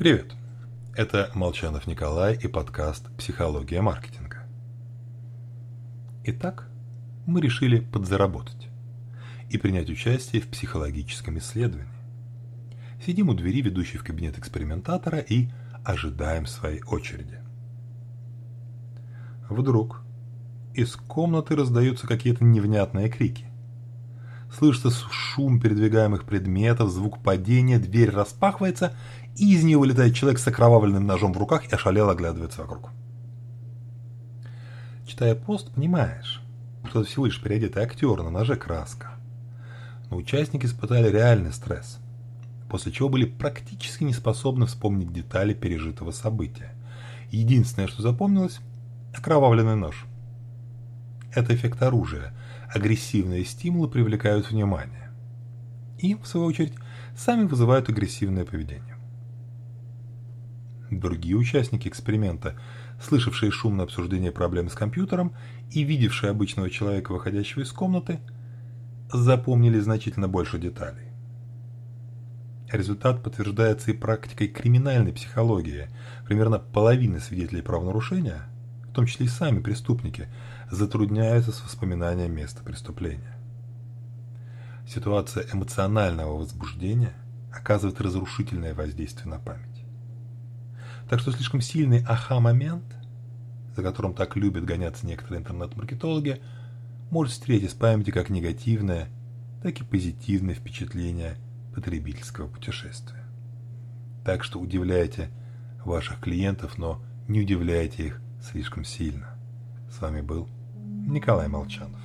Привет! Это Молчанов Николай и подкаст «Психология маркетинга». Итак, мы решили подзаработать и принять участие в психологическом исследовании. Сидим у двери, ведущей в кабинет экспериментатора, и ожидаем своей очереди. Вдруг из комнаты раздаются какие-то невнятные крики. Слышится шум передвигаемых предметов, звук падения, дверь распахивается, и из нее вылетает человек с окровавленным ножом в руках и ошалело оглядывается вокруг. Читая пост, понимаешь, что это всего лишь переодетый актер, на ноже краска. Но участники испытали реальный стресс, после чего были практически не способны вспомнить детали пережитого события. Единственное, что запомнилось – окровавленный нож. Это эффект оружия – агрессивные стимулы привлекают внимание. И, в свою очередь, сами вызывают агрессивное поведение. Другие участники эксперимента, слышавшие шумное обсуждение проблем с компьютером и видевшие обычного человека, выходящего из комнаты, запомнили значительно больше деталей. Результат подтверждается и практикой криминальной психологии. Примерно половина свидетелей правонарушения, в том числе и сами преступники, затрудняются с воспоминанием места преступления. Ситуация эмоционального возбуждения оказывает разрушительное воздействие на память. Так что слишком сильный аха-момент, за которым так любят гоняться некоторые интернет-маркетологи, может встретить в памяти как негативное, так и позитивное впечатление потребительского путешествия. Так что удивляйте ваших клиентов, но не удивляйте их слишком сильно. С вами был Николай Молчанов.